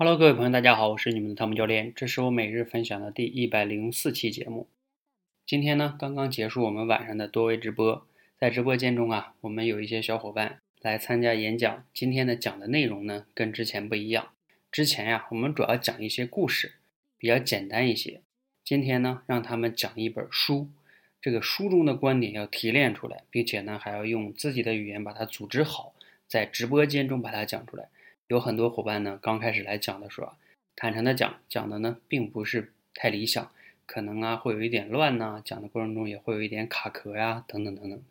Hello，各位朋友，大家好，我是你们的汤姆教练，这是我每日分享的第一百零四期节目。今天呢，刚刚结束我们晚上的多维直播，在直播间中啊，我们有一些小伙伴来参加演讲。今天的讲的内容呢，跟之前不一样。之前呀，我们主要讲一些故事，比较简单一些。今天呢，让他们讲一本书，这个书中的观点要提炼出来，并且呢，还要用自己的语言把它组织好，在直播间中把它讲出来。有很多伙伴呢，刚开始来讲的时候啊，坦诚的讲，讲的呢并不是太理想，可能啊会有一点乱呐，讲的过程中也会有一点卡壳呀，等等等等。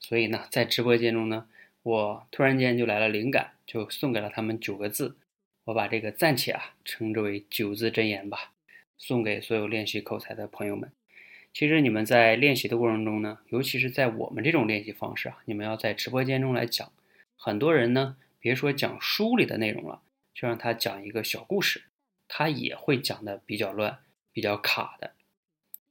所以呢，在直播间中呢，我突然间就来了灵感，就送给了他们九个字，我把这个暂且啊称之为九字真言吧，送给所有练习口才的朋友们。其实你们在练习的过程中呢，尤其是在我们这种练习方式啊，你们要在直播间中来讲，很多人呢。别说讲书里的内容了，就让他讲一个小故事，他也会讲的比较乱、比较卡的，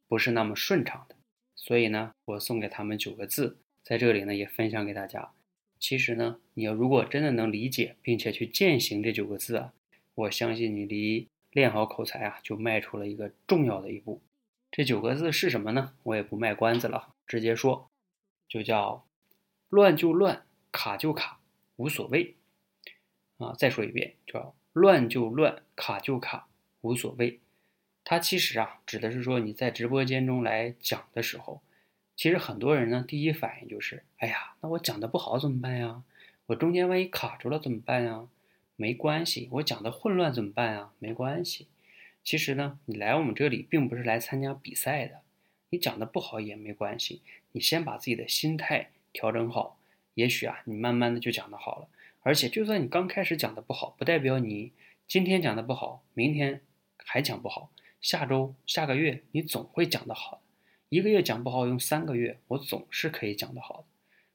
不是那么顺畅的。所以呢，我送给他们九个字，在这里呢也分享给大家。其实呢，你要如果真的能理解并且去践行这九个字啊，我相信你离练好口才啊就迈出了一个重要的一步。这九个字是什么呢？我也不卖关子了，直接说，就叫乱就乱，卡就卡，无所谓。啊，再说一遍，叫乱就乱，卡就卡，无所谓。它其实啊，指的是说你在直播间中来讲的时候，其实很多人呢，第一反应就是，哎呀，那我讲的不好怎么办呀？我中间万一卡住了怎么办呀？没关系，我讲的混乱怎么办呀？没关系。其实呢，你来我们这里并不是来参加比赛的，你讲的不好也没关系，你先把自己的心态调整好，也许啊，你慢慢的就讲的好了。而且，就算你刚开始讲的不好，不代表你今天讲的不好，明天还讲不好。下周、下个月，你总会讲得好。一个月讲不好，用三个月，我总是可以讲得好的。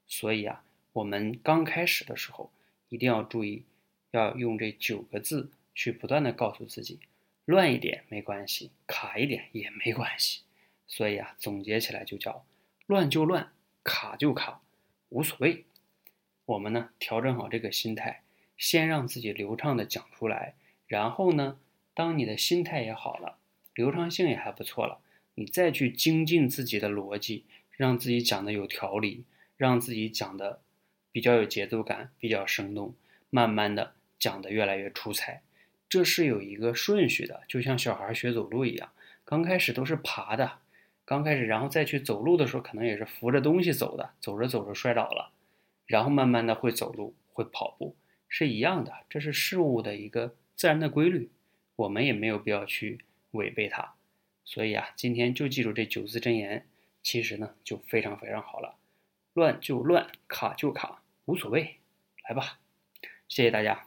所以啊，我们刚开始的时候，一定要注意，要用这九个字去不断的告诉自己：乱一点没关系，卡一点也没关系。所以啊，总结起来就叫乱就乱，卡就卡，无所谓。我们呢，调整好这个心态，先让自己流畅的讲出来，然后呢，当你的心态也好了，流畅性也还不错了，你再去精进自己的逻辑，让自己讲的有条理，让自己讲的比较有节奏感，比较生动，慢慢的讲的越来越出彩。这是有一个顺序的，就像小孩学走路一样，刚开始都是爬的，刚开始，然后再去走路的时候，可能也是扶着东西走的，走着走着摔倒了。然后慢慢的会走路，会跑步，是一样的，这是事物的一个自然的规律，我们也没有必要去违背它。所以啊，今天就记住这九字真言，其实呢就非常非常好了，乱就乱，卡就卡，无所谓，来吧，谢谢大家。